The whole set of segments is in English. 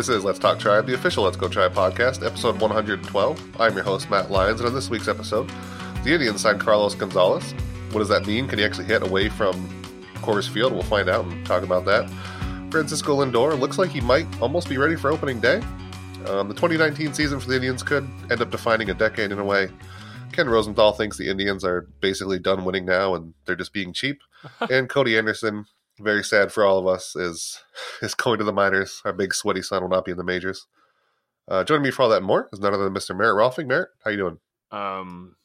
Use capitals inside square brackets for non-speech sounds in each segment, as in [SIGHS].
This is Let's Talk Tribe, the official Let's Go Tribe podcast, episode 112. I'm your host, Matt Lyons, and on this week's episode, the Indians signed Carlos Gonzalez. What does that mean? Can he actually hit away from Coors Field? We'll find out and talk about that. Francisco Lindor looks like he might almost be ready for opening day. Um, the 2019 season for the Indians could end up defining a decade in a way. Ken Rosenthal thinks the Indians are basically done winning now and they're just being cheap. [LAUGHS] and Cody Anderson, very sad for all of us, is [LAUGHS] is going to the minors. Our big sweaty son will not be in the majors. Uh, joining me for all that more is none other than Mr. Merritt Rohlfing. Merritt, how you doing? Um,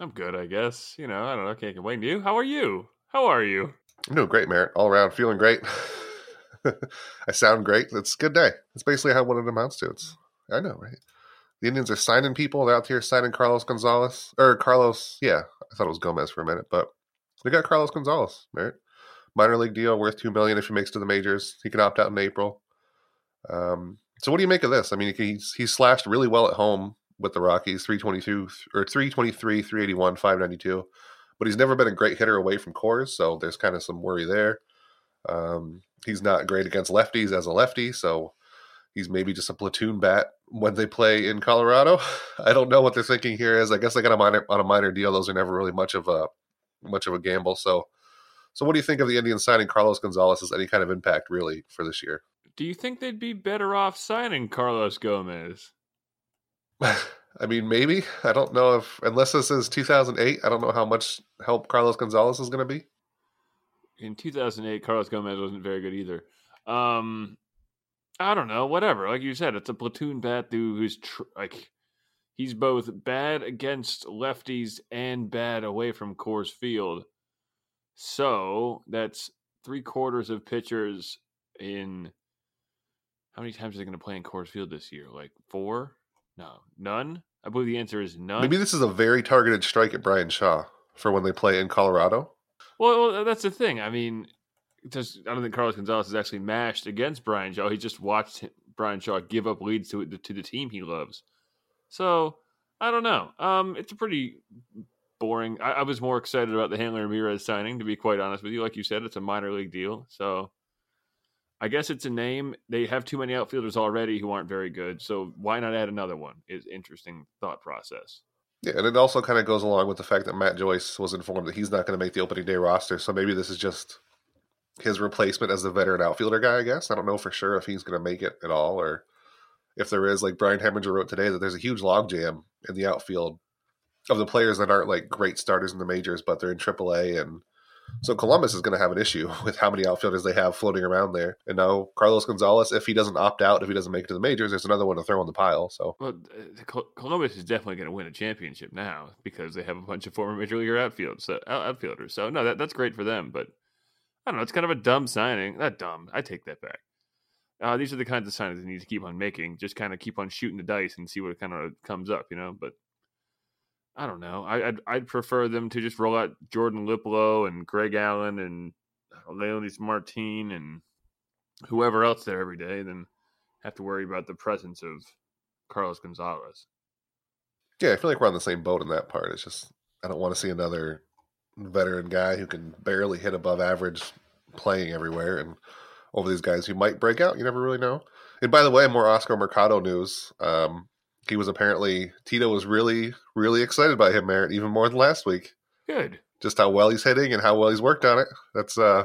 I'm good, I guess. You know, I don't know. Can't complain. You? How are you? How are you? I'm doing great, Merritt. All around, feeling great. [LAUGHS] I sound great. It's a good day. It's basically how what it amounts to. It's I know, right? The Indians are signing people. They're out here signing Carlos Gonzalez or Carlos. Yeah, I thought it was Gomez for a minute, but they got Carlos Gonzalez, right? Minor league deal worth two million if he makes to the majors. He can opt out in April. Um, so what do you make of this? I mean, he's he's slashed really well at home with the Rockies, three twenty two or three twenty three, three eighty one, five ninety two, but he's never been a great hitter away from Coors, so there's kind of some worry there. Um, he's not great against lefties as a lefty, so he's maybe just a platoon bat when they play in Colorado. [LAUGHS] I don't know what they're thinking here. Is I guess they got a minor on a minor deal. Those are never really much of a much of a gamble. So, so what do you think of the Indians signing Carlos Gonzalez as any kind of impact really for this year? Do you think they'd be better off signing Carlos Gomez? [LAUGHS] I mean, maybe. I don't know if unless this is 2008. I don't know how much help Carlos Gonzalez is going to be. In 2008, Carlos Gomez wasn't very good either. Um, I don't know. Whatever. Like you said, it's a platoon bat dude who's tr- like he's both bad against lefties and bad away from Coors Field. So that's three quarters of pitchers in. How many times are they going to play in Coors Field this year? Like four? No, none. I believe the answer is none. Maybe this is a very targeted strike at Bryan Shaw for when they play in Colorado. Well, that's the thing. I mean, just, I don't think Carlos Gonzalez has actually mashed against Bryan Shaw. He just watched Bryan Shaw give up leads to to the team he loves. So I don't know. Um, it's a pretty boring. I, I, was more excited about the Hanley Ramirez signing, to be quite honest with you. Like you said, it's a minor league deal, so I guess it's a name. They have too many outfielders already who aren't very good, so why not add another one? Is interesting thought process. Yeah, and it also kind of goes along with the fact that Matt Joyce was informed that he's not going to make the opening day roster. So maybe this is just his replacement as the veteran outfielder guy. I guess I don't know for sure if he's going to make it at all, or if there is. Like Brian Heminger wrote today that there's a huge logjam in the outfield of the players that aren't like great starters in the majors, but they're in AAA and so Columbus is going to have an issue [LAUGHS] with how many outfielders they have floating around there. And now Carlos Gonzalez, if he doesn't opt out, if he doesn't make it to the majors, there's another one to throw in the pile. So well, uh, Columbus is definitely going to win a championship now because they have a bunch of former major leaguer outfield, so, outfielders. So no, that, that's great for them. But I don't know. It's kind of a dumb signing. Not dumb. I take that back. Uh, these are the kinds of signings they need to keep on making. Just kind of keep on shooting the dice and see what kind of comes up, you know. But I don't know. I, would I'd prefer them to just roll out Jordan Luplow and Greg Allen and Leonys Martin and whoever else there every day than have to worry about the presence of Carlos Gonzalez. Yeah, I feel like we're on the same boat in that part. It's just I don't want to see another veteran guy who can barely hit above average playing everywhere and over these guys who might break out. You never really know. And by the way, more Oscar Mercado news. Um, he was apparently Tito was really really excited by him, Merritt, even more than last week. Good. Just how well he's hitting and how well he's worked on it. That's uh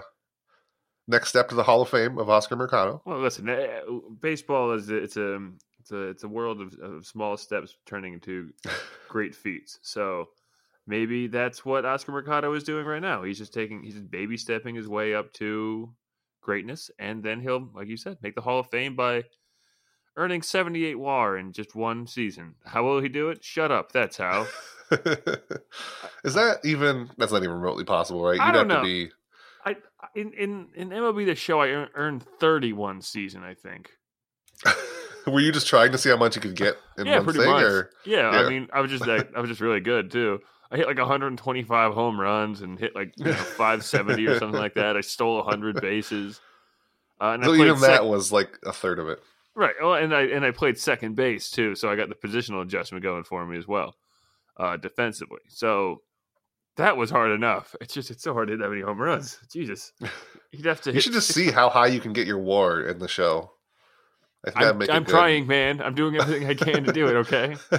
next step to the Hall of Fame of Oscar Mercado. Well, listen, eh, baseball is it's a it's a it's a world of, of small steps turning into [LAUGHS] great feats. So maybe that's what Oscar Mercado is doing right now. He's just taking he's just baby stepping his way up to greatness, and then he'll, like you said, make the Hall of Fame by earning 78 WAR in just one season. How will he do it? Shut up. That's how. [LAUGHS] Is that even? That's not even remotely possible, right? You'd I don't have know. to be. I in in in MLB the Show, I earned 31 season. I think. [LAUGHS] Were you just trying to see how much you could get in yeah, one pretty thing? much. Or Yeah, Yeah. I mean, I was just like, I was just really good too. I hit like 125 home runs and hit like you know, [LAUGHS] 570 or something like that. I stole 100 bases. Uh, and I so played even sec- that was like a third of it. Right. Well, and I and I played second base too, so I got the positional adjustment going for me as well, uh, defensively. So that was hard enough. It's just it's so hard to hit that many home runs. Jesus, [LAUGHS] you'd have to. You hit should just see how high you can get your WAR in the show. I I'm, I'm trying, man. I'm doing everything I can to do it. Okay. [LAUGHS]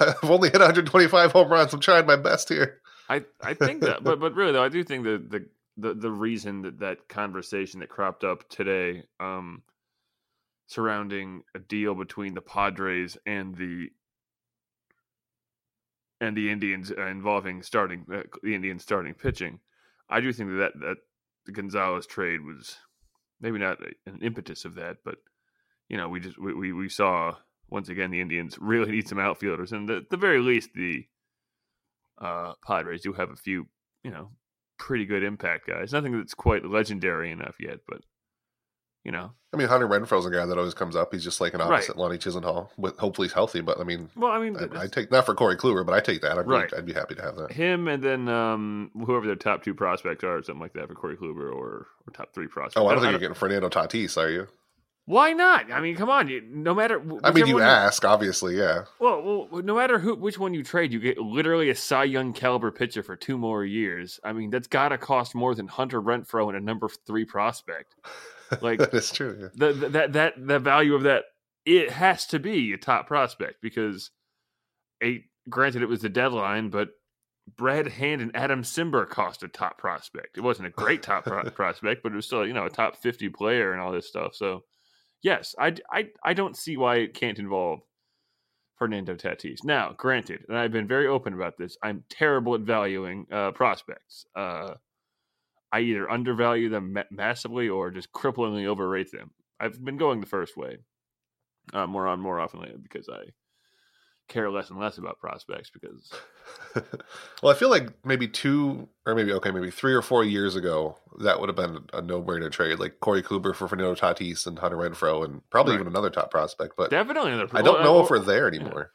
I've only hit 125 home runs. I'm trying my best here. I, I think that, but but really though, I do think that the the the reason that that conversation that cropped up today, um, surrounding a deal between the Padres and the and the Indians uh, involving starting uh, the Indians starting pitching, I do think that that the Gonzalez trade was maybe not an impetus of that, but you know we just we we, we saw once again the Indians [LAUGHS] really need some outfielders, and at the very least the uh, Padres do have a few, you know, pretty good impact guys. Nothing that's quite legendary enough yet, but you know, I mean, Hunter Renfroe's a guy that always comes up. He's just like an Right. opposite Lonnie Chisenhall. With hopefully he's healthy, but I mean, well, I mean, I, I take not for Corey Kluber, but I take that. I'd, Right. be, I'd be happy to have that. him and then um, whoever their top two prospects are, or something like that for Corey Kluber, or, or top three prospects. Oh, I don't think you're getting Fernando Tatis, are you? Why not? I mean, come on. You, no matter. I mean, you ask, obviously, yeah. Well, well, no matter who, which one you trade, you get literally a Cy Young caliber pitcher for two more years. I mean, that's got to cost more than Hunter Renfroe and a number three prospect. Like [LAUGHS] that is true. Yeah. the, that that the value of that it has to be a top prospect because a granted it was the deadline, but Brad Hand and Adam Cimber cost a top prospect. It wasn't a great top pro- [LAUGHS] prospect, but it was still you know a top fifty player and all this stuff. So yes, I I I don't see why it can't involve Fernando Tatis. Now, granted, and I've been very open about this, I'm terrible at valuing uh, prospects. Uh, I either undervalue them massively or just cripplingly overrate them. I've been going the first way uh, more on more often lately because I care less and less about prospects because [LAUGHS] well, I feel like maybe two or maybe okay, maybe three or four years ago, that would have been a no-brainer trade, like Corey Kluber for Fernando Tatis and Hunter Renfroe, and probably Right. even another top prospect. But definitely another. I don't know uh, if we're there anymore.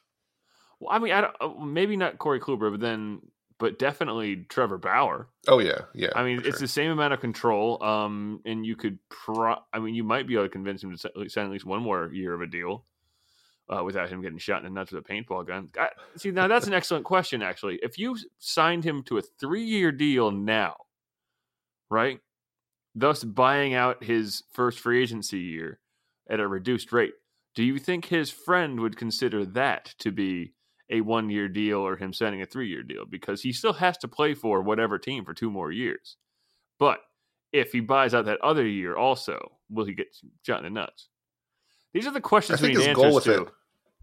Well, I mean, I don't, uh, maybe not Corey Kluber, but then, but definitely Trevor Bauer. Oh yeah, yeah. I mean, it's sure. the same amount of control. Um, and you could, pro- I mean, you might be able to convince him to sign at least one more year of a deal, uh, without him getting shot in the nuts with a paintball gun. See, now that's an [LAUGHS] excellent question. Actually, if you signed him to a three-year deal now, right, thus buying out his first free agency year at a reduced rate, do you think his friend would consider that to be a one-year deal or him signing a three-year deal? Because he still has to play for whatever team for two more years. But if he buys out that other year also, will he get shot in the nuts? These are the I questions we think need his goal answers with to. it.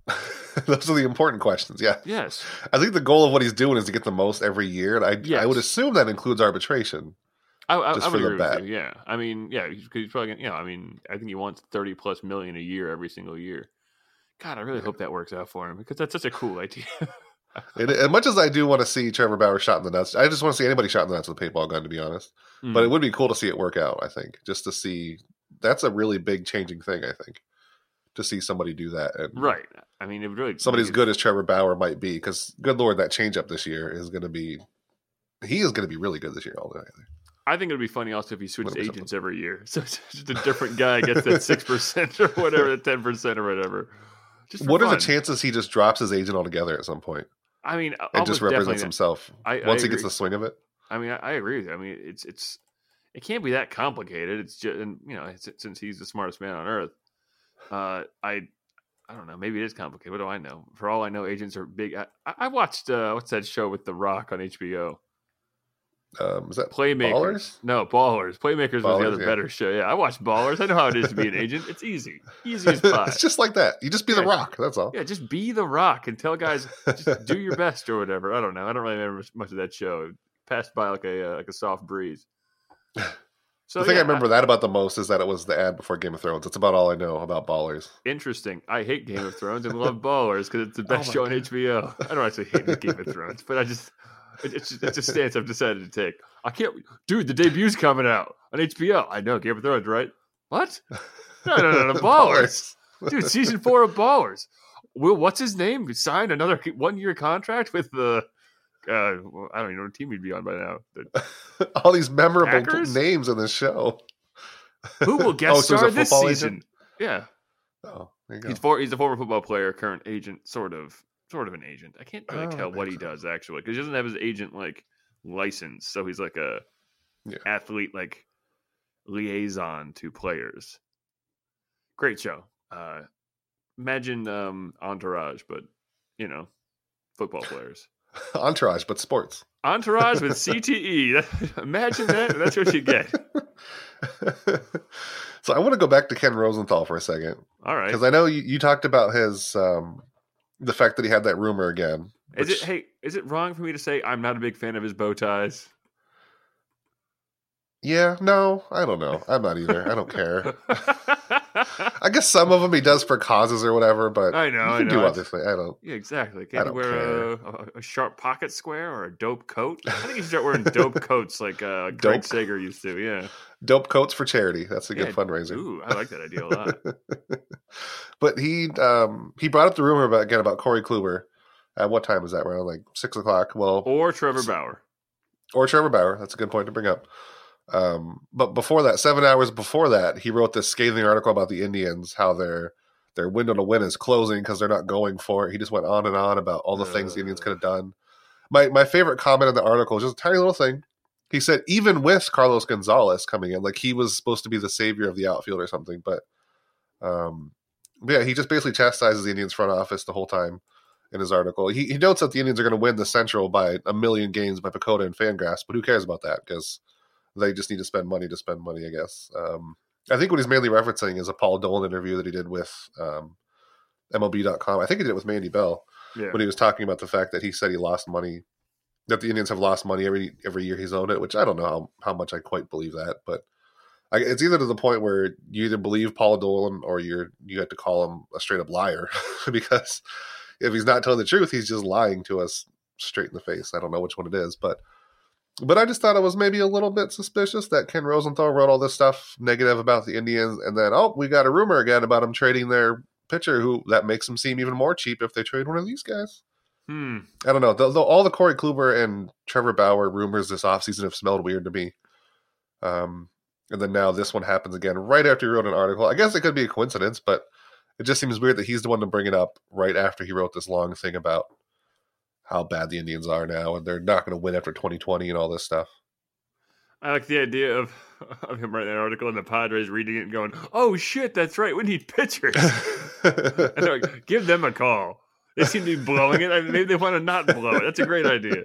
[LAUGHS] Those are the important questions. Yeah, Yes. I think the goal of what he's doing is to get the most every year, and I Yes. I would assume that includes arbitration. I, I, Just I for would the agree bet. with you. Yeah. I mean, yeah, because he's probably gonna, you know, I mean, I think he wants 30 plus million a year every single year. God, I really hope that works out for him because that's such a cool idea. And as much as I do want to see Trevor Bauer shot in the nuts, I just want to see anybody shot in the nuts with a paintball gun. To be honest, but Mm. it would be cool to see it work out. I think just to see that's a really big changing thing. I think to see somebody do that and right. I mean, it would really somebody as good as Trevor Bauer might be, because good lord, that changeup this year is going to be he is going to be really good this year. All the way. I think it would be funny also if he switched Whatever, something. agents every year. [LAUGHS] So it's just a different guy gets that 6% or whatever, [LAUGHS] 10% or whatever. What are the chances he just drops his agent altogether at some point I mean, and just represents himself I- I once he gets the swing of it? I mean, I, I agree with you. I mean, it's it's it can't be that complicated. It's just and, you know, it's, since he's the smartest man on earth, uh, I I don't know. Maybe it is complicated. What do I know? For all I know, agents are big. I, I I watched uh, what's that show with The Rock on HBO? Um, is that Playmakers. Ballers? No, Ballers. Playmakers was the other yeah. better show. Yeah, I watched Ballers. I know how it is to be an agent. It's easy, easy as [LAUGHS] pie. it's just like that. You just be the rock. That's all. Yeah, just be the rock and tell guys just do [LAUGHS] your best or whatever. I don't know. I don't really remember much of that show. It passed by like a uh, like a soft breeze. [LAUGHS] So the thing yeah, I remember that about the most is that it was the ad before Game of Thrones. That's about all I know about Ballers. interesting. I hate Game of Thrones and love Ballers because it's the best Oh show on HBO. I don't actually hate Game of Thrones, but I just it's it's a stance I've decided to take. I can't, dude. The debut's coming out on HBO. I know Game of Thrones, right? What? No, no, no, no, [LAUGHS] Ballers. dude. Season four of Ballers. Will what's his name signed another one year contract with the. Uh, I don't even know what team he'd be on by now. The- [LAUGHS] all these memorable Packers? names on the show. Who will guest [LAUGHS] Oh, so star this season? agent? Yeah, Oh, there you go. he's for, he's a former football player, current agent, sort of, sort of an agent. I can't really Oh, tell what he does actually because he doesn't have his agent like license, so he's like a Yeah. athlete like liaison to players. Great show, uh, imagine um, Entourage, but you know, football players. [LAUGHS] Entourage, but sports. Entourage with [LAUGHS] CTE. [LAUGHS] Imagine that. That's what you get. so I want to go back to Ken Rosenthal for a second. All right. Because I know you, you, talked about his um, the fact that he had that rumor again. Which... Is it hey, is it wrong for me to say I'm not a big fan of his bow ties? Yeah, no, I don't know. I'm not either. I don't care. [LAUGHS] I guess some of them he does for causes or whatever, but I know. I can know. do other things. I don't. Yeah, exactly. Can you wear a, a, sharp pocket square or a dope coat? I think you should start wearing dope [LAUGHS] coats like uh, Craig Sager used to. Yeah, dope coats for charity. That's a yeah, good fundraiser. Ooh, I like that idea a lot. [LAUGHS] but he um, he brought up the rumor about again about Corey Kluber. At what time was that? Around like six o'clock. Well, or Trevor Bauer. Or Trevor Bauer. That's a good point to bring up. Um, but before that, seven hours before that, he wrote this scathing article about the Indians, how their their window to win is closing because they're not going for it. He just went on and on about all the uh, things the Indians could have done. My my favorite comment in the article is just a tiny little thing. He said even with Carlos Gonzalez coming in, like he was supposed to be the savior of the outfield or something, but um, yeah, he just basically chastises the Indians front office the whole time in his article. He, he notes that the Indians are going to win the Central by a million games by PECOTA and Fangraphs, but who cares about that? Because they just need to spend money to spend money, I guess. Um, I think what he's mainly referencing is a Paul Dolan interview that he did with um, MLB.com. I think he did it with Mandy Bell yeah. when he was talking about the fact that he said he lost money, that the Indians have lost money every every year he's owned it. Which I don't know how how much I quite believe that, but I, it's either to the point where you either believe Paul Dolan or you're you have to call him a straight up liar [LAUGHS] because if he's not telling the truth, he's just lying to us straight in the face. I don't know which one it is, but but I just thought it was maybe a little bit suspicious that Ken Rosenthal wrote all this stuff negative about the Indians, and then oh, we got a rumor again about him trading their pitcher, who that makes him seem even more cheap if they trade one of these guys. Hmm. I don't know. The, the, all the Corey Kluber and Trevor Bauer rumors this offseason have smelled weird to me. Um, and then now this one happens again right after he wrote an article. I guess it could be a coincidence, but it just seems weird that he's the one to bring it up right after he wrote this long thing about how bad the Indians are now, and they're not going to win after 2020 and all this stuff. I like the idea of, [LAUGHS] of him writing an article and the Padres reading it and going, "Oh shit, that's right. We need pitchers." [LAUGHS] and like, give them a call. They seem to be blowing it. I mean, maybe they want to not blow it. That's a great idea.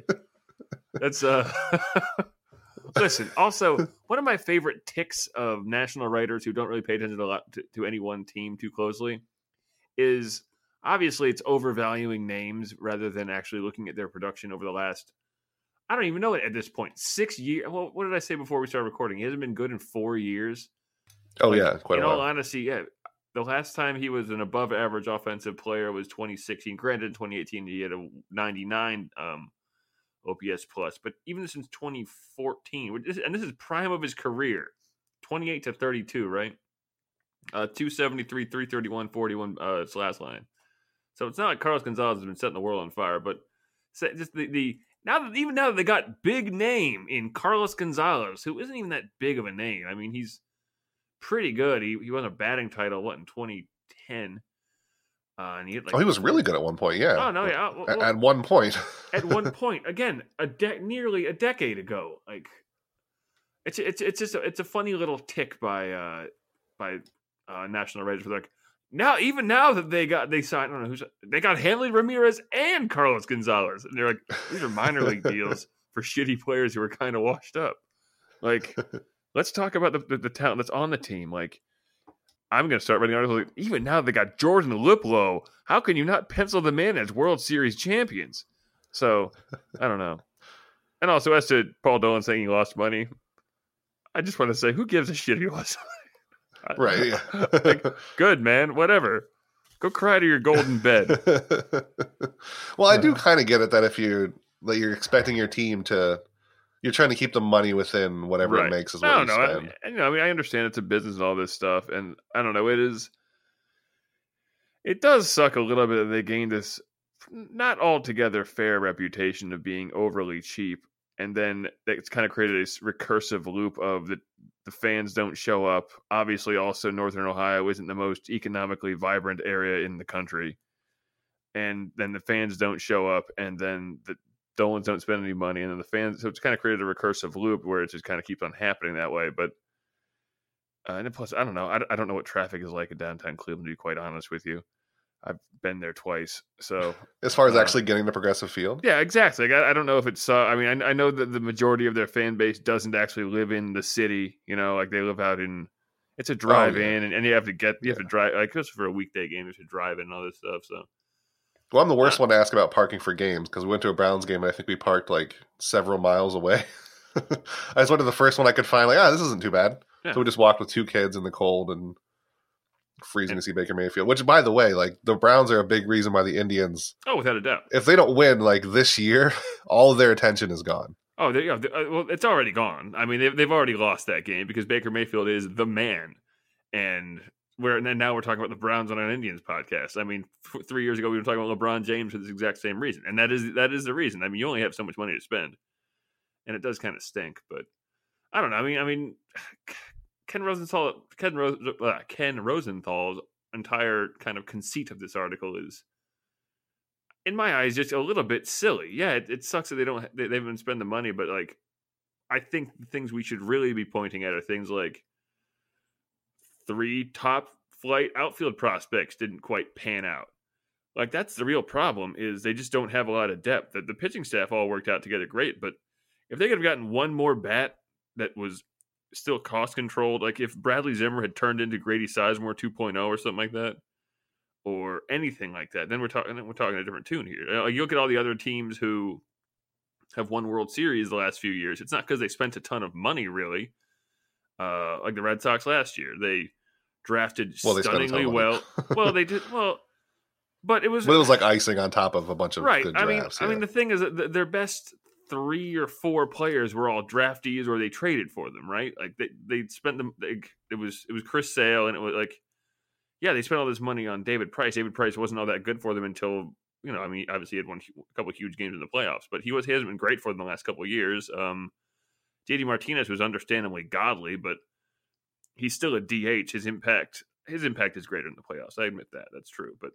That's uh. [LAUGHS] Listen. Also, one of my favorite ticks of national writers who don't really pay attention to, to, to any one team too closely is obviously it's overvaluing names rather than actually looking at their production over the last I don't even know it at this point. Six years. Well, what did I say before we started recording? He hasn't been good in four years. Oh like, yeah, quite in a while. all honesty, yeah. The last time he was an above average offensive player was 2016. Granted, in 2018 he had a 99 um, OPS plus, but even since 2014, and this is prime of his career, 28 to 32, right? Uh, 273, 331, 41 uh, its last line. So it's not like Carlos Gonzalez has been setting the world on fire, but just the, the now that even now that they got big name in Carlos Gonzalez, who isn't even that big of a name. I mean, he's pretty good. He he won a batting title what in 2010. Uh, and he like, oh, he was really good at one point. Yeah. Oh no, yeah. Well, at, at, one point. at one [LAUGHS] point, again, a de- nearly a decade ago. Like, it's it's it's just a, it's a funny little tick by uh by uh National Writers. Like, now even now that they got they signed, I don't know who's they got Hanley Ramirez and Carlos Gonzalez, and they're like these are minor league deals [LAUGHS] for shitty players who are kind of washed up. Like, let's talk about the, the, the talent that's on the team. Like, I'm going to start writing articles. Like, even now they got Jordan Luplow. How can you not pencil them in as World Series champions? So I don't know. And also, as to Paul Dolan saying he lost money, I just want to say, who gives a shit he lost money? Right. Yeah. [LAUGHS] like, good man. Whatever. Go cry to your golden bed. [LAUGHS] well, I do kind of get it that if you're that you're expecting your team to, you're trying to keep the money within whatever right. it makes. Is what I don't know. Spend. I, you know. I mean, I understand it's a business and all this stuff, and I don't know. It is. It does suck a little bit that they gained this not altogether fair reputation of being overly cheap, and then it's kind of created this recursive loop of the the fans don't show up. Obviously, also Northern Ohio isn't the most economically vibrant area in the country, and then the fans don't show up, and then the Dolans don't spend any money, and then the fans. So it's kind of created a recursive loop where it just kind of keeps on happening that way. But Uh, and plus, I don't know. I, I don't know what traffic is like in downtown Cleveland. To be quite honest with you, I've been there twice. So [LAUGHS] As far as Uh, actually getting to Progressive Field, yeah, exactly. Like, I, I don't know if it's. Uh, I mean, I, I know that the majority of their fan base doesn't actually live in the city. You know, like they live out in. It's a drive Oh, yeah. in, and, and you have to get. You have to drive. Like just for a weekday game, you have to drive in and all this stuff. So well, I'm the worst one to ask about parking for games because we went to a Browns game and I think we parked like several miles away. [LAUGHS] I just went to the first one I could find. Like, ah, this isn't too bad. Yeah. So we just walked with two kids in the cold and freezing to see Baker Mayfield. Which, by the way, like the Browns are a big reason why the Indians, oh, without a doubt. if they don't win like this year, [LAUGHS] all of their attention is gone. Oh, they, yeah, they- uh, well, it's already gone. I mean, they've they've already lost that game because Baker Mayfield is the man, and we're and then now we're talking about the Browns on an Indians podcast. I mean, f- three years ago we were talking about LeBron James for this exact same reason, and that is that is the reason. I mean, you only have so much money to spend, and it does kind of stink. But I don't know. I mean, I mean, [SIGHS] Ken Rosenthal, Ken Ro- uh, Ken Rosenthal's entire kind of conceit of this article is in my eyes, just a little bit silly. Yeah, it, it sucks that they don't they, they haven't spent the money, but like, I think the things we should really be pointing at are things like three top flight outfield prospects didn't quite pan out. Like that's the real problem is they just don't have a lot of depth. That the pitching staff all worked out together great, but if they could have gotten one more bat that was still cost controlled, like if Bradley Zimmer had turned into Grady Sizemore 2.0 or something like that, or anything like that, then we're talking we're talking a different tune here. Uh, You look at all the other teams who have won World Series the last few years. It's not because they spent a ton of money, really. Uh, like the Red Sox last year, they drafted Well, they spent a ton of stunningly well. well, they did well, but it was But it was like icing on top of a bunch of right. I mean, drafts. I mean, the thing is that th- their best three or four players were all draftees or they traded for them, right? Like they they spent them. They, it was it was Chris Sale and it was like, yeah, they spent all this money on David Price. David Price wasn't all that good for them until you know. I mean, obviously he had won a couple of huge games in the playoffs, but he was he hasn't been great for them the last couple of years. Um, JD Martinez was understandably godly, but he's still a DH. His impact his impact is greater in the playoffs. I admit that. That's true. But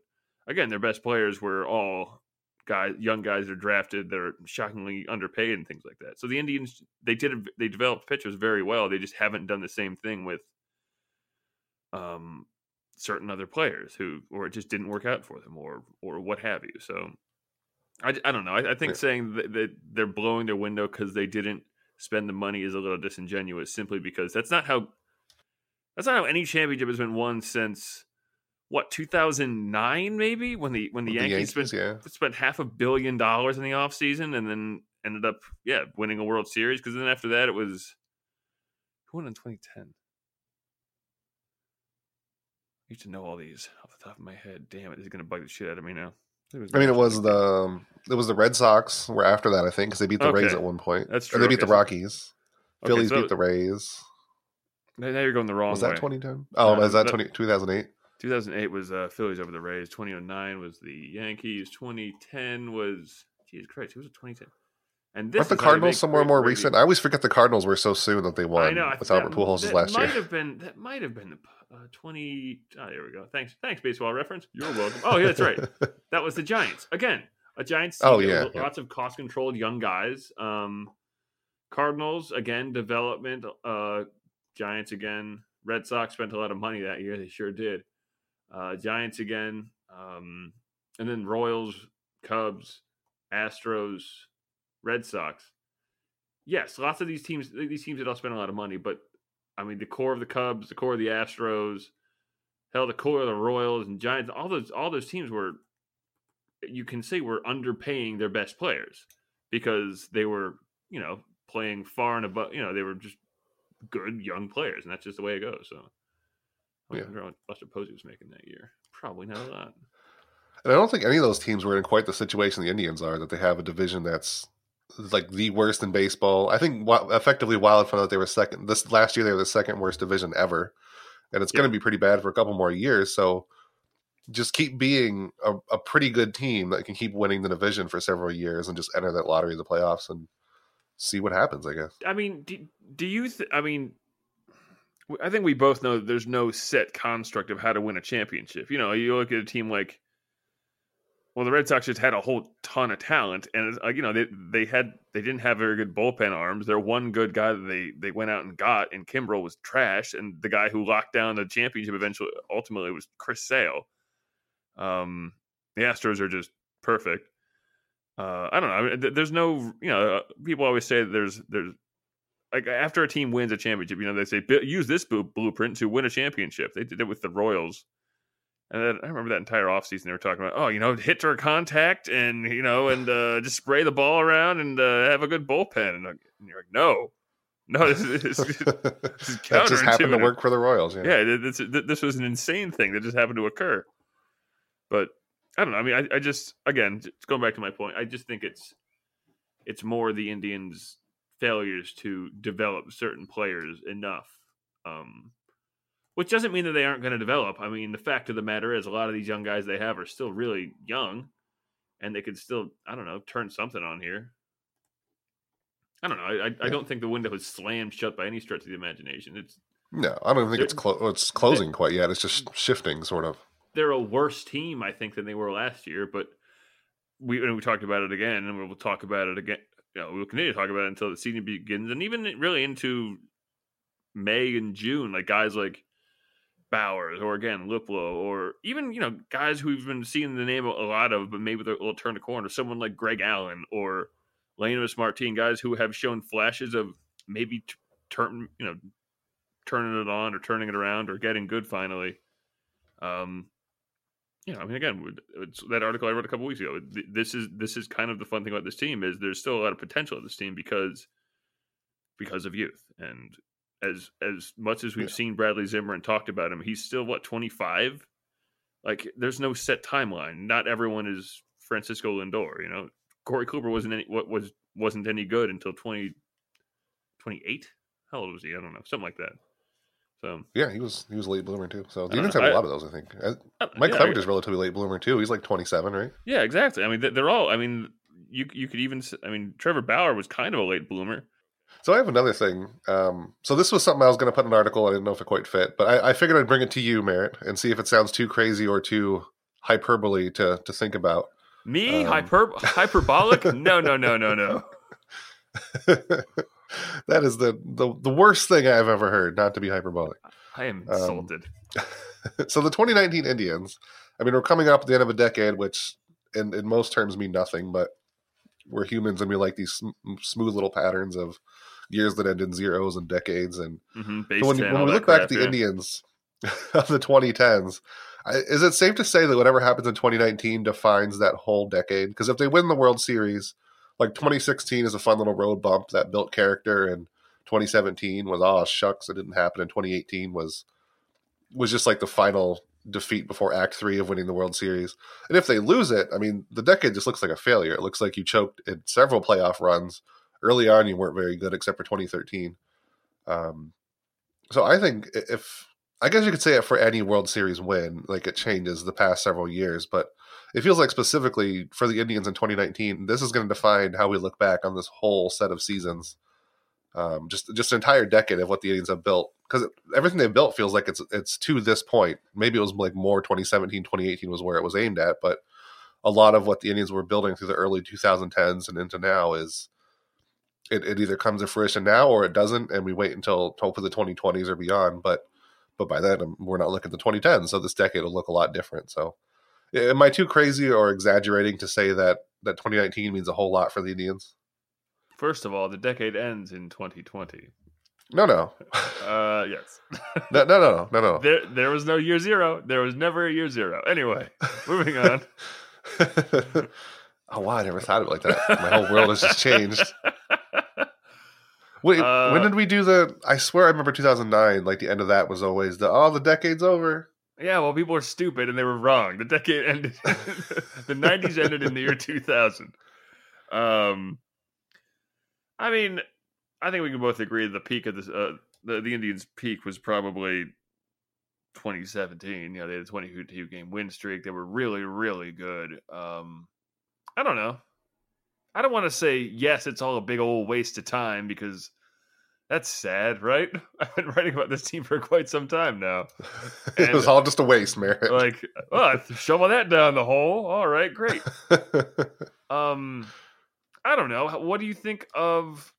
again, their best players were all guys, young guys that are drafted. They're shockingly underpaid and things like that. So the Indians, they did they developed pitchers very well. They just haven't done the same thing with um certain other players who or it just didn't work out for them or or what have you. So I, I don't know. I, I think Yeah. saying that, that they're blowing their window because they didn't spend the money is a little disingenuous simply because that's not how that's not how any championship has been won since what 2009 maybe when the when the, The Yankees, Yankees, spent yeah. spent half a billion dollars in the offseason and then ended up yeah winning a World Series because then after that it was who won in 2010 I used to know all these off the top of my head. Damn it, this is gonna bug the shit out of me now. I mean, it was the um, it was the Red Sox were after that, I think, because they beat the Rays at one point. That's Or true. they beat Okay, the Rockies. Okay, Phillies so beat the Rays. Now you're going the wrong way. Was way. that 2010? Oh, No, is that that- 20, 2008? 2008 was uh, Phillies over the Rays. 2009 was the Yankees. 2010 was Jesus Christ, who was it? 2010. And this Aren't the is how you Cardinals somewhere more recent? I always forget the Cardinals were so soon that they won I know. With Albert Pujols that last might year. have been that might have been the uh, 20. Oh, there we go. Thanks, thanks, baseball reference. You're welcome. Oh, yeah, that's right. [LAUGHS] That was the Giants again. A Giants. team Oh, yeah, was yeah. lots of cost controlled young guys. Um, Cardinals again, development. Uh, Giants again. Red Sox spent a lot of money that year. They sure did. Uh, Giants again, um, and then Royals, Cubs, Astros, Red Sox. Yes, lots of these teams. These teams that all spend a lot of money, but I mean, the core of the Cubs, the core of the Astros, hell, the core of the Royals and Giants. All those, all those teams were, you can say, were underpaying their best players because they were, you know, playing far and above. You know, they were just good young players, and that's just the way it goes. So, I Yeah. wonder what Buster Posey was making that year. Probably not a lot. And I don't think any of those teams were in quite the situation the Indians are, that they have a division that's like the worst in baseball. I think effectively Wild found out they were second. This last year they were the second worst division ever, and it's Yeah. going to be pretty bad for a couple more years. So just keep being a, a pretty good team that can keep winning the division for several years and just enter that lottery of the playoffs and see what happens. I guess. I mean, do, do you? Th- I mean, I think we both know that there's no set construct of how to win a championship. You know, you look at a team like well, the Red Sox just had a whole ton of talent, and you know they they had they didn't have very good bullpen arms. Their one good guy that they they went out and got, and Kimbrel was trash, and the guy who locked down the championship eventually ultimately was Chris Sale. Um, the Astros are just perfect. Uh, I don't know. I mean, there's no, you know, uh, people always say there's there's like after a team wins a championship, you know, they say use this blueprint to win a championship. They did it with the Royals and then I remember that entire offseason they were talking about, oh, you know, hit or contact and, you know, and uh, just spray the ball around and uh, have a good bullpen. And, and you're like, no, no, this is, this is [LAUGHS] that just happened to work for the Royals. Yeah, yeah this, this was an insane thing that just happened to occur. But I don't know. I mean, I, I just, again, going back to my point, I just think it's, it's more the Indians' failures to develop certain players enough um, which doesn't mean that they aren't going to develop. I mean, the fact of the matter is, a lot of these young guys they have are still really young, and they could still, I don't know, turn something on here. I don't know. I, I, I don't think the window is slammed shut by any stretch of the imagination. It's no, I don't think it's clo- it's closing quite yet. It's just shifting, sort of. They're a worse team, I think, than they were last year. But we and we talked about it again, and we'll talk about it again. You know, we'll continue to talk about it until the season begins, and even really into May and June. Like guys like Bauers, or again Luplow or even you know guys who we've been seeing the name a lot of, but maybe they'll turn the corner. Someone like Greg Allen or Leonys Martin, guys who have shown flashes of maybe turn you know turning it on or turning it around or getting good finally. Um, know, I mean, again, it's that article I wrote a couple weeks ago. This is this is kind of the fun thing about this team is there's still a lot of potential of this team because because of youth and as as much as we've yeah. seen Bradley Zimmer and talked about him, he's still what 25. Like there's no set timeline. Not everyone is Francisco Lindor, you know. Corey Kluber wasn't any what was wasn't any good until 20 28. How old was he? I don't know. Something like that. So yeah, he was he was late bloomer too. So the Indians have a lot of those, I think. Uh, Mike yeah, Clevinger is relatively late bloomer too. He's like 27, right? Yeah, exactly. I mean, they're all. I mean, you you could even. I mean, Trevor Bauer was kind of a late bloomer. So I have another thing. Um, so this was something I was going to put in an article. I didn't know if it quite fit, but I, I, figured I'd bring it to you, Merritt, and see if it sounds too crazy or too hyperbole to to think about. Me um, hyper hyperbolic? [LAUGHS] no, no, no, no, no. [LAUGHS] that is the, the the worst thing I've ever heard. Not to be hyperbolic. I am um, insulted. Um, [LAUGHS] so the 2019 Indians. I mean, we're coming up at the end of a decade, which in in most terms mean nothing, but we're humans and we like these sm- smooth little patterns of years that end in zeros and decades. And mm-hmm, when, 10, when we look crap, back at the yeah. Indians [LAUGHS] of the 2010s, is it safe to say that whatever happens in 2019 defines that whole decade? Because if they win the World Series, like 2016 is a fun little road bump that built character, and 2017 was oh shucks, it didn't happen. And 2018 was was just like the final defeat before Act Three of winning the World Series. And if they lose it, I mean, the decade just looks like a failure. It looks like you choked in several playoff runs early on you weren't very good except for 2013. Um, so I think if I guess you could say it for any World Series win, like it changes the past several years, but it feels like specifically for the Indians in 2019, this is going to define how we look back on this whole set of seasons. Um, just just an entire decade of what the Indians have built because everything they've built feels like it's it's to this point. Maybe it was like more 2017, 2018 was where it was aimed at, but a lot of what the Indians were building through the early 2010s and into now is it, it either comes to fruition now or it doesn't, and we wait until hopefully the 2020s or beyond. But but by then um, we're not looking at the 2010s, so this decade will look a lot different. So, am I too crazy or exaggerating to say that that 2019 means a whole lot for the Indians? First of all, the decade ends in 2020. No, no. [LAUGHS] Uh, yes. [LAUGHS] no, no, no, no, no. There, there was no year zero. There was never a year zero. Anyway, moving on. [LAUGHS] oh wow, I never thought of it like that. My whole world has just changed. Wait, uh, when did we do the? I swear I remember 2009. Like the end of that was always the oh the decade's over. Yeah, well, people were stupid and they were wrong. The decade ended. [LAUGHS] the 90s ended in the year 2000. Um, I mean, I think we can both agree the peak of this, uh, the the Indians' peak was probably 2017. You know, they had a 22 game win streak. They were really, really good. Um, I don't know. I don't want to say yes, it's all a big old waste of time because That's sad, right? [LAUGHS] I've been writing about this team for quite some time now. [LAUGHS] it was all just a waste, Merritt. Like, oh, shovel that down the hole. All right, great. [LAUGHS] um, I don't know. What do you think of?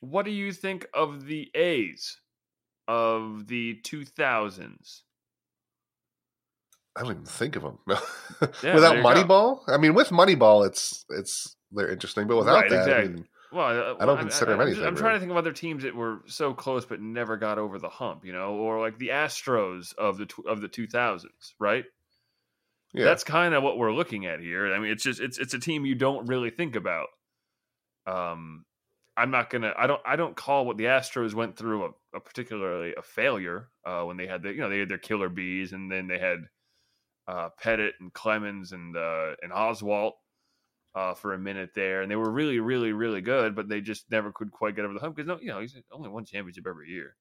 What do you think of the A's of the two thousands? I don't even think of them. Yeah, without you go. Moneyball, I mean, with Moneyball, it's it's they're interesting, but without Right, that, I mean, Well, uh, I don't I'm- consider 'em I'm, just- anything, I'm trying to think of other teams that were so close but never got over the hump, you know, or like the Astros of the of the 2000s, right? yeah, That's kind of what we're looking at here. I mean, it's just it's it's a team you don't really think about. Um, I'm not gonna. I don't. I don't call what the Astros went through a, a particularly a failure uh, when they had the you know they had their killer bees and then they had uh, Pettitte and Clemens and uh, and Oswalt uh, for a minute there, and they were really, really, really good, but they just never could quite get over the hump because no, you know, he's only one championship every year.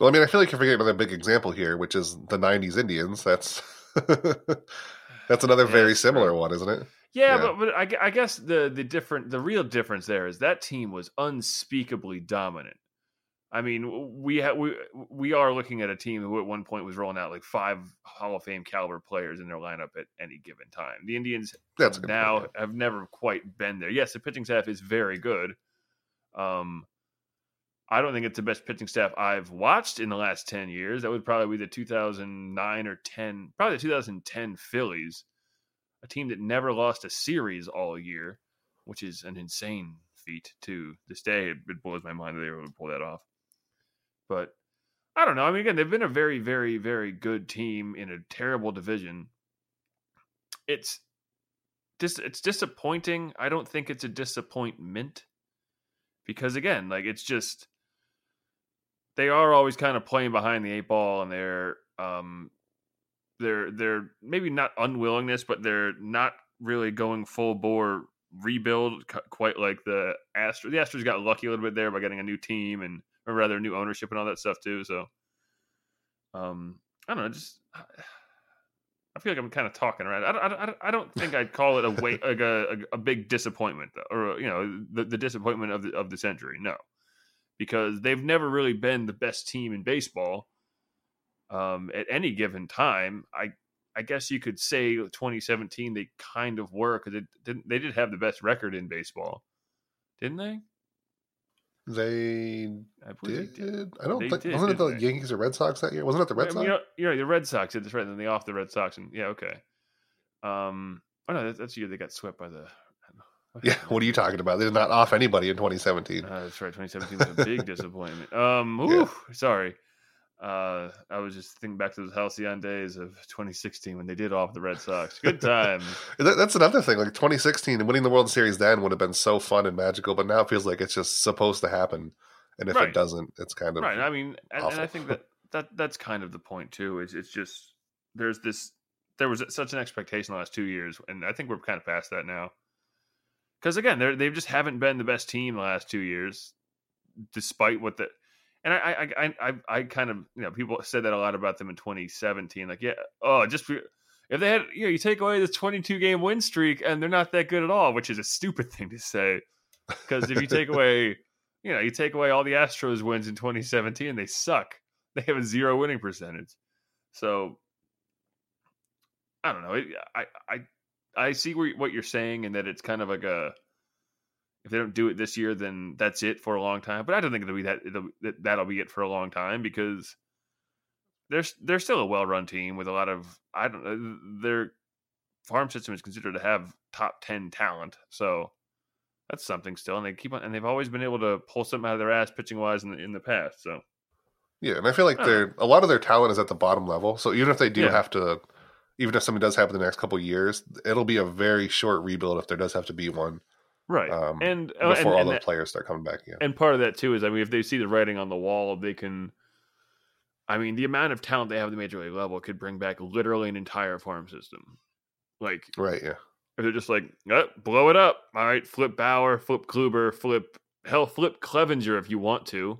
Well, I mean, I feel like you're forgetting another big example here, which is the '90s Indians. That's [LAUGHS] that's another Yeah, very similar true. one, isn't it? Yeah, Yeah. but but I, I guess the the different the real difference there is that team was unspeakably dominant. I mean, we ha- we we are looking at a team who at one point was rolling out like five Hall of Fame caliber players in their lineup at any given time. The Indians That's now point, have never quite been there. Yes, the pitching staff is very good. Um, I don't think it's the best pitching staff I've watched in the last ten years. That would probably be the 2009 or 10, probably the 2010 Phillies, a team that never lost a series all year, which is an insane feat to this day. It, it blows my mind that they were able to pull that off. But I don't know. I mean, again, they've been a very, very, very good team in a terrible division. It's dis- it's disappointing. I don't think it's a disappointment because again, like it's just they are always kind of playing behind the eight ball and they're um they're they're maybe not unwillingness, but they're not really going full bore rebuild quite like the Astros. The Astros got lucky a little bit there by getting a new team and or rather new ownership and all that stuff too. So um I don't know, just I feel like I'm kind of talking around. I don't, I don't, I don't think I'd call it a wait, like a, a, a big disappointment, though, or you know, the, the disappointment of the of the century. No, because they've never really been the best team in baseball um, at any given time. I I guess you could say 2017 they kind of were because it didn't. They did have the best record in baseball, didn't they? They I believe they did. I don't They think did, wasn't it the they? Yankees or Red Sox that year? Wasn't it the Red I Sox? mean, you know, you know, the Red Sox did this right, and then they off the Red Sox, and yeah, okay. Um, oh no, that's, that's the year they got swept by the. yeah. What are you talking about? They did not off anybody in 2017. Uh, that's right. 2017 was a big [LAUGHS] disappointment. Um, ooh, sorry. Uh, I was just thinking back to those halcyon days of 2016 when they did off the Red Sox. Good times. [LAUGHS] That- That's another thing. Like 2016 and winning the World Series then would have been so fun and magical, but now it feels like it's just supposed to happen. And if Right. it doesn't, it's kind of right. I mean, and, and I think that, that that's kind of the point too. Is it's just there's this there was such an expectation the last two years, and I think we're kind of past that now. Because again, they they just haven't been the best team the last two years, despite what the and I I I I, I kind of you know people said that a lot about them in 2017. Like yeah, oh just for- if they had you know you take away this 22 game win streak and they're not that good at all, which is a stupid [LAUGHS] thing to say. Because if you take [LAUGHS] away you know, you take away all the Astros wins in 2017, they suck. They have a zero winning percentage. So I don't know. I I I see where, what you're saying, and that it's kind of like a if they don't do it this year, then that's it for a long time. But I don't think it'll be that it'll, that that'll be it for a long time because they're they're still a well run team with a lot of I don't know their farm system is considered to have top ten talent. So that's something still, and they keep on, and they've always been able to pull something out of their ass pitching wise in the, in the past. So Yeah, and I feel like I they're a lot of their talent is at the bottom level. So even if they do Yeah. have to, even if something does happen in the next couple of years, it'll be a very short rebuild if there does have to be one right, um, and uh, before and, all and that- players start coming back again. and part of that too is I mean if they see the writing on the wall, they can. I mean, the amount of talent they have at the major league level could bring back literally an entire farm system. Like Right? Yeah. if they're just like, oh, blow it up. All right, flip Bauer, flip Kluber, flip hell, flip Clevinger if you want to.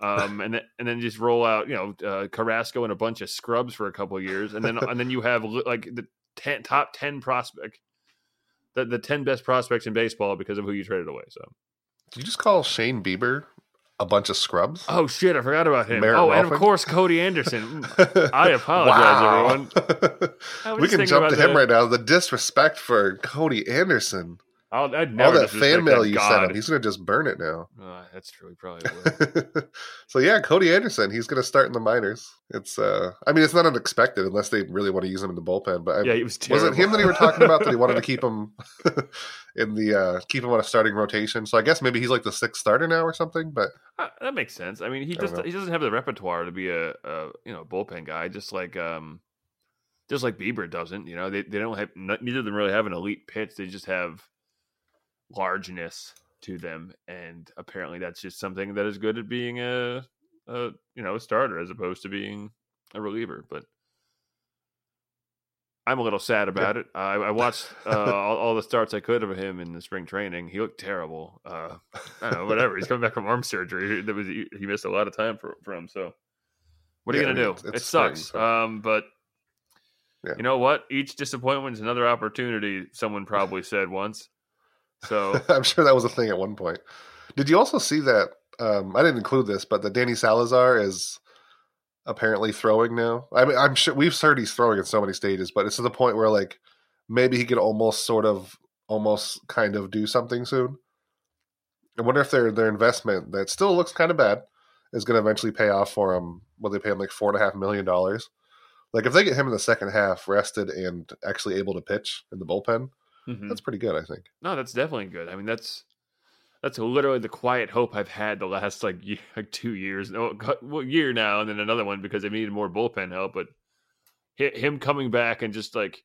Um, and then and then just roll out, you know, uh, Carrasco and a bunch of scrubs for a couple of years, and then and then you have li- like the ten, top ten prospect, the, the ten best prospects in baseball because of who you traded away. So Did you just call Shane Bieber a bunch of scrubs? oh shit, I forgot about him. Merritt oh, and of course Cody Anderson. Mm, I [LAUGHS] apologize, everyone. [LAUGHS] I we can jump to him the- right now. The disrespect for Cody Anderson. I'll, I'd All that fan mail that you god. sent him, he's gonna just burn it now. [LAUGHS] Uh, that's true. He probably would. [LAUGHS] so yeah, Cody Anderson, he's gonna start in the minors. It's uh I mean it's not unexpected unless they really want to use him in the bullpen, but I, yeah, he was was terrible. it him that he were talking about that he wanted to [LAUGHS] keep him in the uh keep him on a starting rotation? So I guess maybe he's like the sixth starter now or something, but Uh, that makes sense. I mean, he I just he doesn't have the repertoire to be a, a you know bullpen guy. Just like um, just like Bieber doesn't. You know, they they don't have neither of them really have an elite pitch. They just have largeness to them, and apparently that's just something that is good at being a, a you know a starter as opposed to being a reliever. But I'm a little sad about it. I, I watched [LAUGHS] uh, all, all the starts I could of him in the spring training. He looked terrible. Uh, I don't know, whatever. He's coming back from arm surgery. That was he he missed a lot of time for, from. So, what are Yeah, you gonna mean, do? it spring, sucks. so- Um, but Yeah. you know what? Each disappointment is another opportunity. Someone probably said once. So [LAUGHS] I'm sure that was a thing at one point. Did you also see that? Um, I didn't include this, but that Danny Salazar is apparently throwing now. I mean, I'm sure we've heard he's throwing in so many stages, but it's to the point where like maybe he could almost sort of almost kind of do something soon. I wonder if their their investment that still looks kind of bad is going to eventually pay off for him. Will they pay him like four and a half million dollars? Like if they get him in the second half rested and actually able to pitch in the bullpen, mhm. that's pretty good, I think. no, that's definitely good. I mean, that's that's literally the quiet hope I've had the last like year, [LAUGHS] like two years, no, well, year now, and then another one because they needed more bullpen help. But hi- him coming back and just like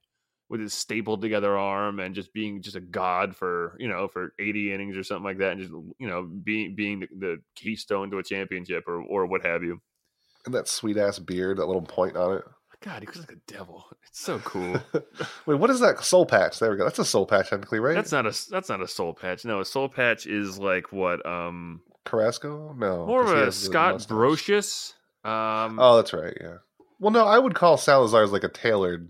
with his stapled together arm and just being just a god for you know for 80 innings or something like that, and just you know being being the, the keystone to a championship or or what have you. And that sweet ass beard, that little point on it. God, he looks like a devil. [LAUGHS] It's so cool. [LAUGHS] Wait, what is that soul patch? There we go. That's a soul patch, technically, right? That's not a that's not a soul patch. No, a soul patch is like what um Carrasco. No, more of a Scott. Brosius. Um, Oh, that's right. Yeah. Well, no, I would call Salazar's like a tailored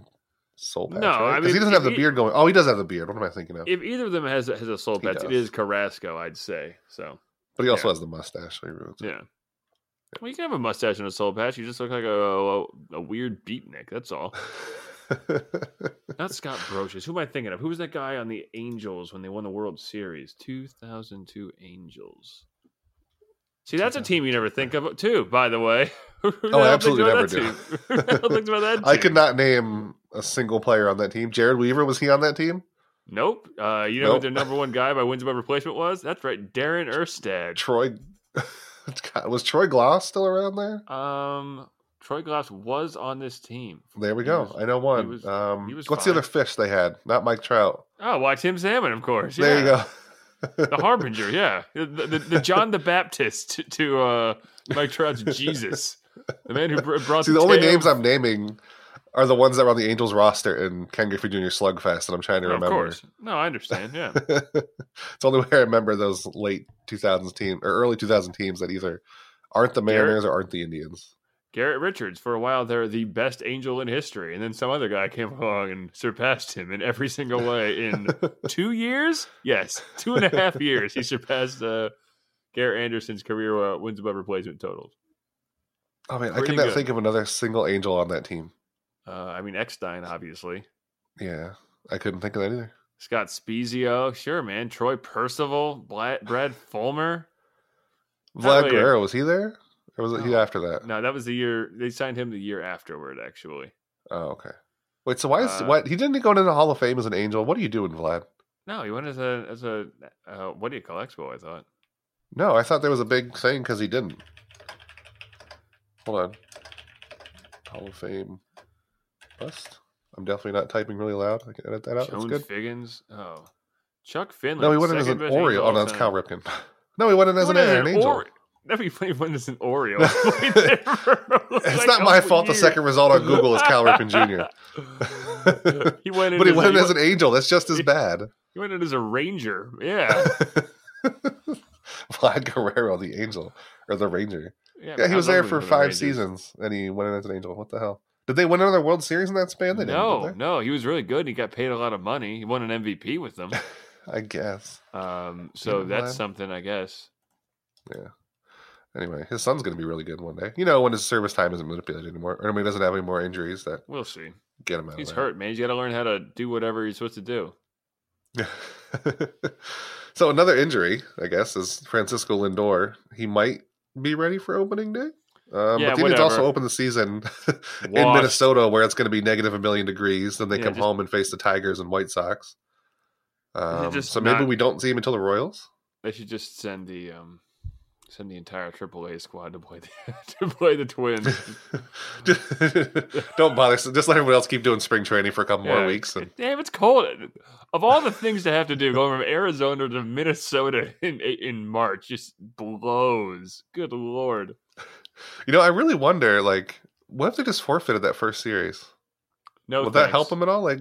soul patch. No, right? I 'Cause mean, he doesn't have the he- beard going. Oh, he does have the beard. What am I thinking of? if either of them has has a soul He patch, it does. is Carrasco, I'd say. So but he also yeah. has the mustache. So it. yeah. Well, you can have a mustache and a soul patch. You just look like a, a, a weird beatnik. That's all. [LAUGHS] Not Scott Brosius. Who am I thinking of? Who was that guy on the Angels when they won the World Series? 2002 Angels. See, that's a team you never think of, too. By the way, [LAUGHS] Oh, I absolutely never about that team? [LAUGHS] Who the hell thinks about that I could not name a single player on that team. Jered Weaver was he on that team? Nope. Uh, you know Nope. who their number one guy by wins above replacement was? That's right, Darren Erstad. Troy. Was Troy Glaus still around there? Um, Troy Glaus was on this team. There we He go. was- I know one. was- um, he was what's the other fish they had? Not Mike Trout. Oh, why Tim Salmon, of course. There you go. The Harbinger, yeah. The, the, the John the [LAUGHS] Baptist to, to uh, Mike Trout's Jesus. The man who br- brought See, the only tale- names I'm naming are the ones that were on the Angels roster in Ken Griffey Jr. Slugfest, and I'm trying to Of remember. course. No, I understand. Yeah. [LAUGHS] it's the only way I remember those late 2000s team or early 2000 teams that either aren't the Garrett- Mariners or aren't the Indians. Garrett Richards, for a while, they're the best angel in history. And then some other guy came along and surpassed him in every single way. In [LAUGHS] two years? Yes, two and a half years. He surpassed uh, Garret Anderson's career uh, wins above replacement totals. Oh man, I Pretty could not good. think of another single Angel on that team. Uh, I mean, Eckstein, obviously. Yeah, I couldn't think of that either. Scott Spiezio, sure, man. Troy Percival, Brad, Brad Fulmer. Vlad really a- Guerrero was he there, or was it he after that? No, that was the year they signed him the year afterward, actually. Oh, okay. Wait, so why is Uh, what he didn't go into the Hall of Fame as an Angel? What are you doing, Vlad? No, he went as a as a uh, what do you call expo? I thought. No, I thought there was a big thing because he didn't. Hold on. Hall of Fame I'm definitely not typing really loud. I can edit that out. That's good. Figgins. Oh, Chuck Finley. No, he went in oh, [LAUGHS] [LAUGHS] as an Oriole. Oh, no, that's. [LAUGHS] Cal Ripken. No, he went in as an, went an Angel. Ori- Never he went as an Oriole. He played there for, It's like, not my fault. The second result on Google is Cal Ripken Jr. he went in, but he as went in as an Angel. That's just as he- bad. he went in as a Ranger. Yeah, Vlad Guerrero, the Angel or the Ranger. yeah. Yeah, he was there for five seasons, and he went in as an Angel. What the hell? Did they win another World Series in that span? They no, didn't. did no, he was really good. and He got paid a lot of money. He won an MVP with them. [LAUGHS] I guess. Um, so that's Vlad. something, I guess. Yeah. Anyway, his son's going to be really good one day. You know, when his service time isn't manipulated anymore, or when he doesn't have any more injuries that We'll see. get him out. He's hurt, man. He's got to learn how to do whatever he's supposed to do. [LAUGHS] so another injury, I guess, is Francisco Lindor. He might be ready for opening day. Um, Yeah, but Indians also open the season [LAUGHS] in Minnesota, where it's going to be negative a million degrees. Then they Yeah, come just- home and face the Tigers and White Sox. Um, so maybe not- we don't see him until the Royals. They should just send the um, send the entire AAA squad to play the [LAUGHS] to play the Twins. [LAUGHS] don't bother. Just let everyone else keep doing spring training for a couple more weeks. And Damn, it's cold. Of all the things to have to do, going from Arizona to Minnesota in in March just blows. Good lord. You know, I really wonder, like, what if they just forfeited that first series? No, Would that help them at all? Like,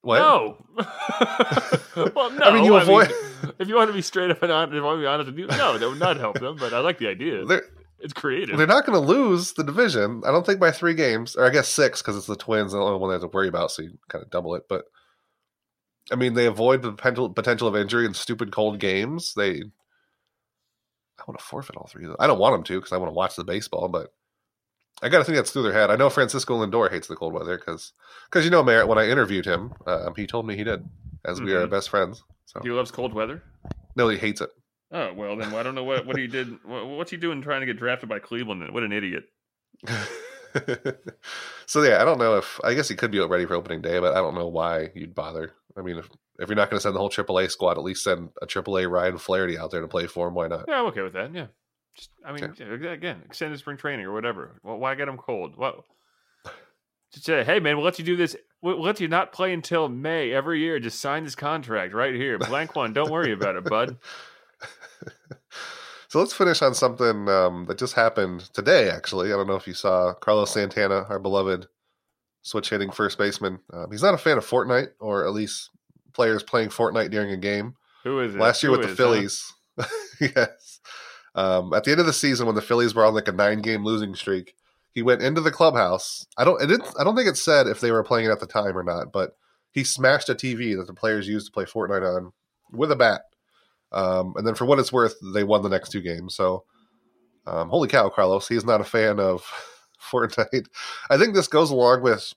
what? No. [LAUGHS] well, no. I mean, you avoid. if you want to be straight up and honest, if you want to be honest with you, no, that would not help them. But I like the idea. they're It's creative. they're not going to lose the division. I don't think by three games, or I guess six, because it's the Twins, the only one they have to worry about. So you kind of double it. But I mean, they avoid the potential potential of injury in stupid cold games. They, want to forfeit all three of them. I don't want them to because I want to watch the baseball, but. I got to think that's through their head. I know Francisco Lindor hates the cold weather because, because you know, Merritt. When I interviewed him, um, he told me he did, as we are Mhm. best friends. So He loves cold weather. no, he hates it. Oh well, then I don't know what, what he did. What's he doing trying to get drafted by Cleveland? Then what an idiot! [LAUGHS] so yeah, I don't know if I guess he could be ready for opening day, but I don't know why you'd bother. I mean, if if you're not going to send the whole AAA squad, at least send a AAA Ryan Flaherty out there to play for him. Why not? Yeah, I'm okay with that. Yeah, just I mean, again, extended spring training or whatever. Well, why get him cold? What? Just say, hey man, we'll let you do this. We'll let you not play until May every year. Just sign this contract right here, blank one. Don't worry about it, bud. [LAUGHS] so let's finish on something um, that just happened today. Actually, I don't know if you saw Carlos Santana, our beloved switch hitting first baseman. Um, he's not a fan of Fortnite, or at least players playing Fortnite during a game. Who is it? last year Who with the? Phillies. [LAUGHS] yes. Um, at the end of the season, when the Phillies were on like a nine-game losing streak, he went into the clubhouse. I don't. It didn't. I don't think it said if they were playing it at the time or not, but he smashed a TV that the players used to play Fortnite on with a bat. Um, and then, for what it's worth, they won the next two games. So, um, holy cow, Carlos! He's not a fan of [LAUGHS] Fortnite. I think this goes along with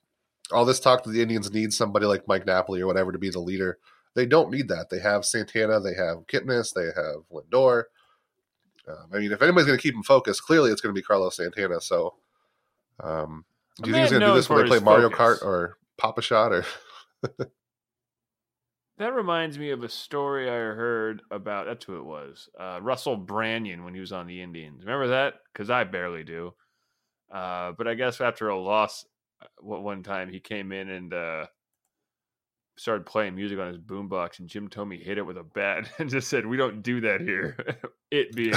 all this talk that the Indians need somebody like Mike Napoli or whatever to be the leader. They don't need that. They have Santana, they have Kipnis, they have Lindor. Um, I mean, if anybody's going to keep him focused, clearly it's going to be Carlos Santana. So, um, do you think he's going to do this when they play Mario focus. Kart or Papa Shot? Or That reminds me of a story I heard about. That's who it was. Uh, Russell Branyan when he was on the Indians. Remember that? Because I barely do. Uh, but I guess after a loss, one one time he came in and uh, started playing music on his boombox, and Jim Thome hit it with a bat [LAUGHS] and just said, "We don't do that here." [LAUGHS] it being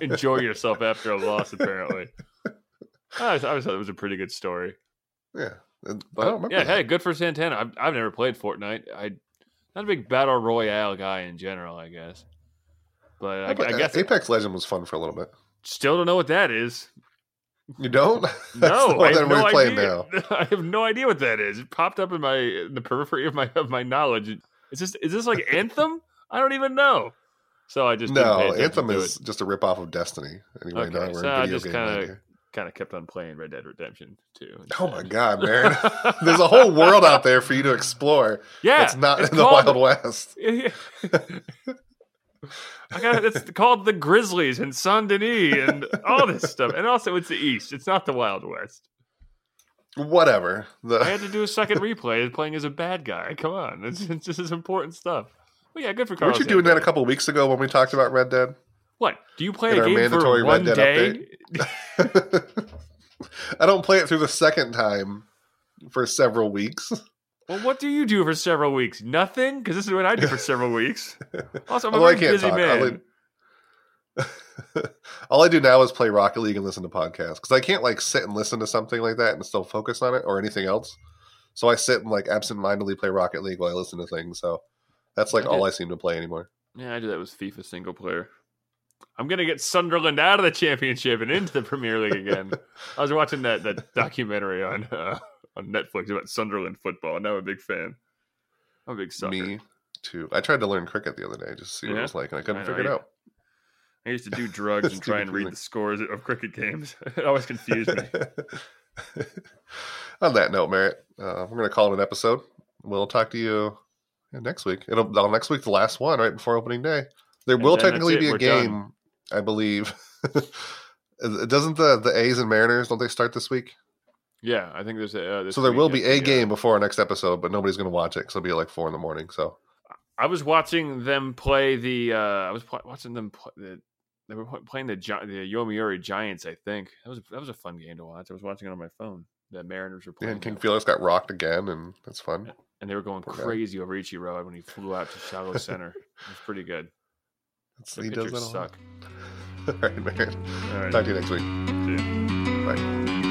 enjoy yourself after a loss, apparently. [LAUGHS] I always, I always thought it was a pretty good story. yeah, I But don't yeah, that. hey, good for Santana. I've, I've never played Fortnite. I not a big battle royale guy in general, I guess. But I, about- I guess Apex Legend was fun for a little bit. still don't know what that is. You don't? [LAUGHS] No, I have no idea. [LAUGHS] I have no idea what that is. It popped up in my in the periphery of my of my knowledge. Is this is this like [LAUGHS] Anthem? I don't even know. So I just No, Anthem is just a rip off of Destiny. Anyway, Okay, we're so I just kinda- Kind of kept on playing Red Dead Redemption too. Oh my god, man! There's a whole world out there for you to explore. yeah, That's not it's in the Wild West. I got it's called the Grizzlies and Saint Denis and all this [LAUGHS] stuff, and also it's the East. It's not the Wild West. Whatever. The, I had to do a second [LAUGHS] replay playing as a bad guy. Come on, it's, it's just important stuff. But yeah, good for Carlos. weren't you doing that a couple weeks ago when we talked about Red Dead? What? Do you play in a game for one day? [LAUGHS] I don't play it through the second time for several weeks. Well, what do you do for several weeks? Nothing, because this is what I do for several weeks. [LAUGHS] Also, I'm a very busy talk. man. [LAUGHS] All I do now is play Rocket League and listen to podcasts because I can't like sit and listen to something like that and still focus on it or anything else. So I sit and like absentmindedly play Rocket League while I listen to things. So that's like I all I seem to play anymore. Yeah, I do that with FIFA single player. I'm gonna get Sunderland out of the championship and into the Premier League again. [LAUGHS] I was watching that that documentary on uh, on Netflix about Sunderland football, and I'm a big fan. I'm a big sucker. Me too. I tried to learn cricket the other day just to see what Yeah? it was like, and I couldn't I know, figure it out. I used to do [LAUGHS] drugs and try and read the scores of cricket games. [LAUGHS] It always confused me. [LAUGHS] On that note, Merritt, uh, we're going to call it an episode. We'll talk to you next week. It'll well, next week, the last one, right before opening day. There And will technically be a we're game, done. I believe. Doesn't the the A's and Mariners don't they start this week? Yeah, I think there's a. Uh, so there will be a uh, game before our next episode, but nobody's going to watch it because it'll be like four in the morning. So I was watching them play the. Uh, I was pl- watching them. Play the, they were playing the Gi- the Yomiuri Giants. I think that was that was a fun game to watch. I was watching it on my phone. The Mariners were yeah, playing, and King Felix got rocked again, and that's fun. and they were going Poor guy. crazy over Ichiro when he flew out to Chicago [LAUGHS] Center. It was pretty good. That's, The he does that suck. [LAUGHS] All right, man. All right. Talk to you next week. Bye.